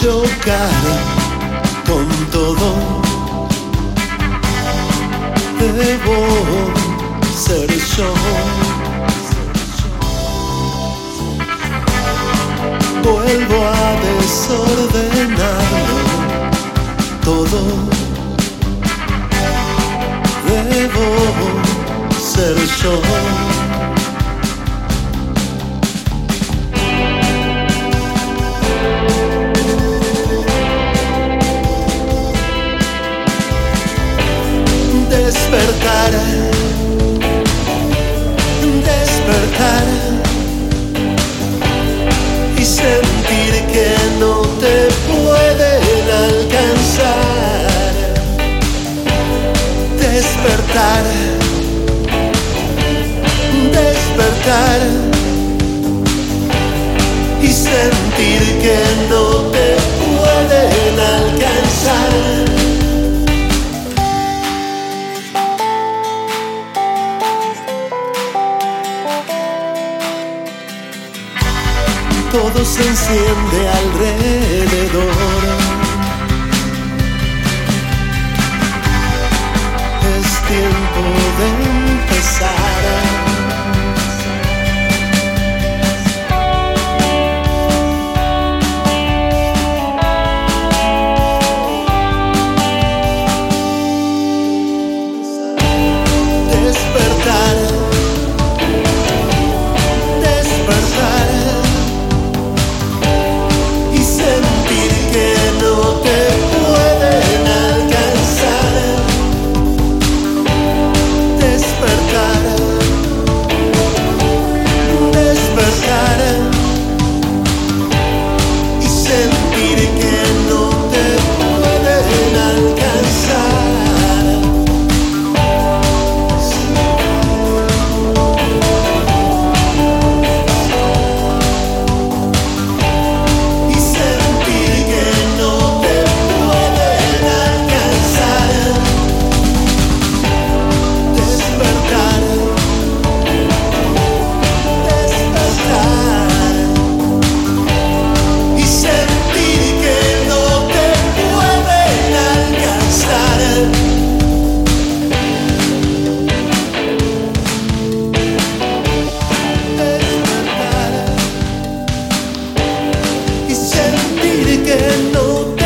buscar con todo. Debo ser yo. Vuelvo a desordenarlo todo. Debo ser yo. Despertar, despertar. Y sentir que no te pueden alcanzar. Despertar, despertar. Y sentir que no todo se enciende alrededor. Es tiempo de know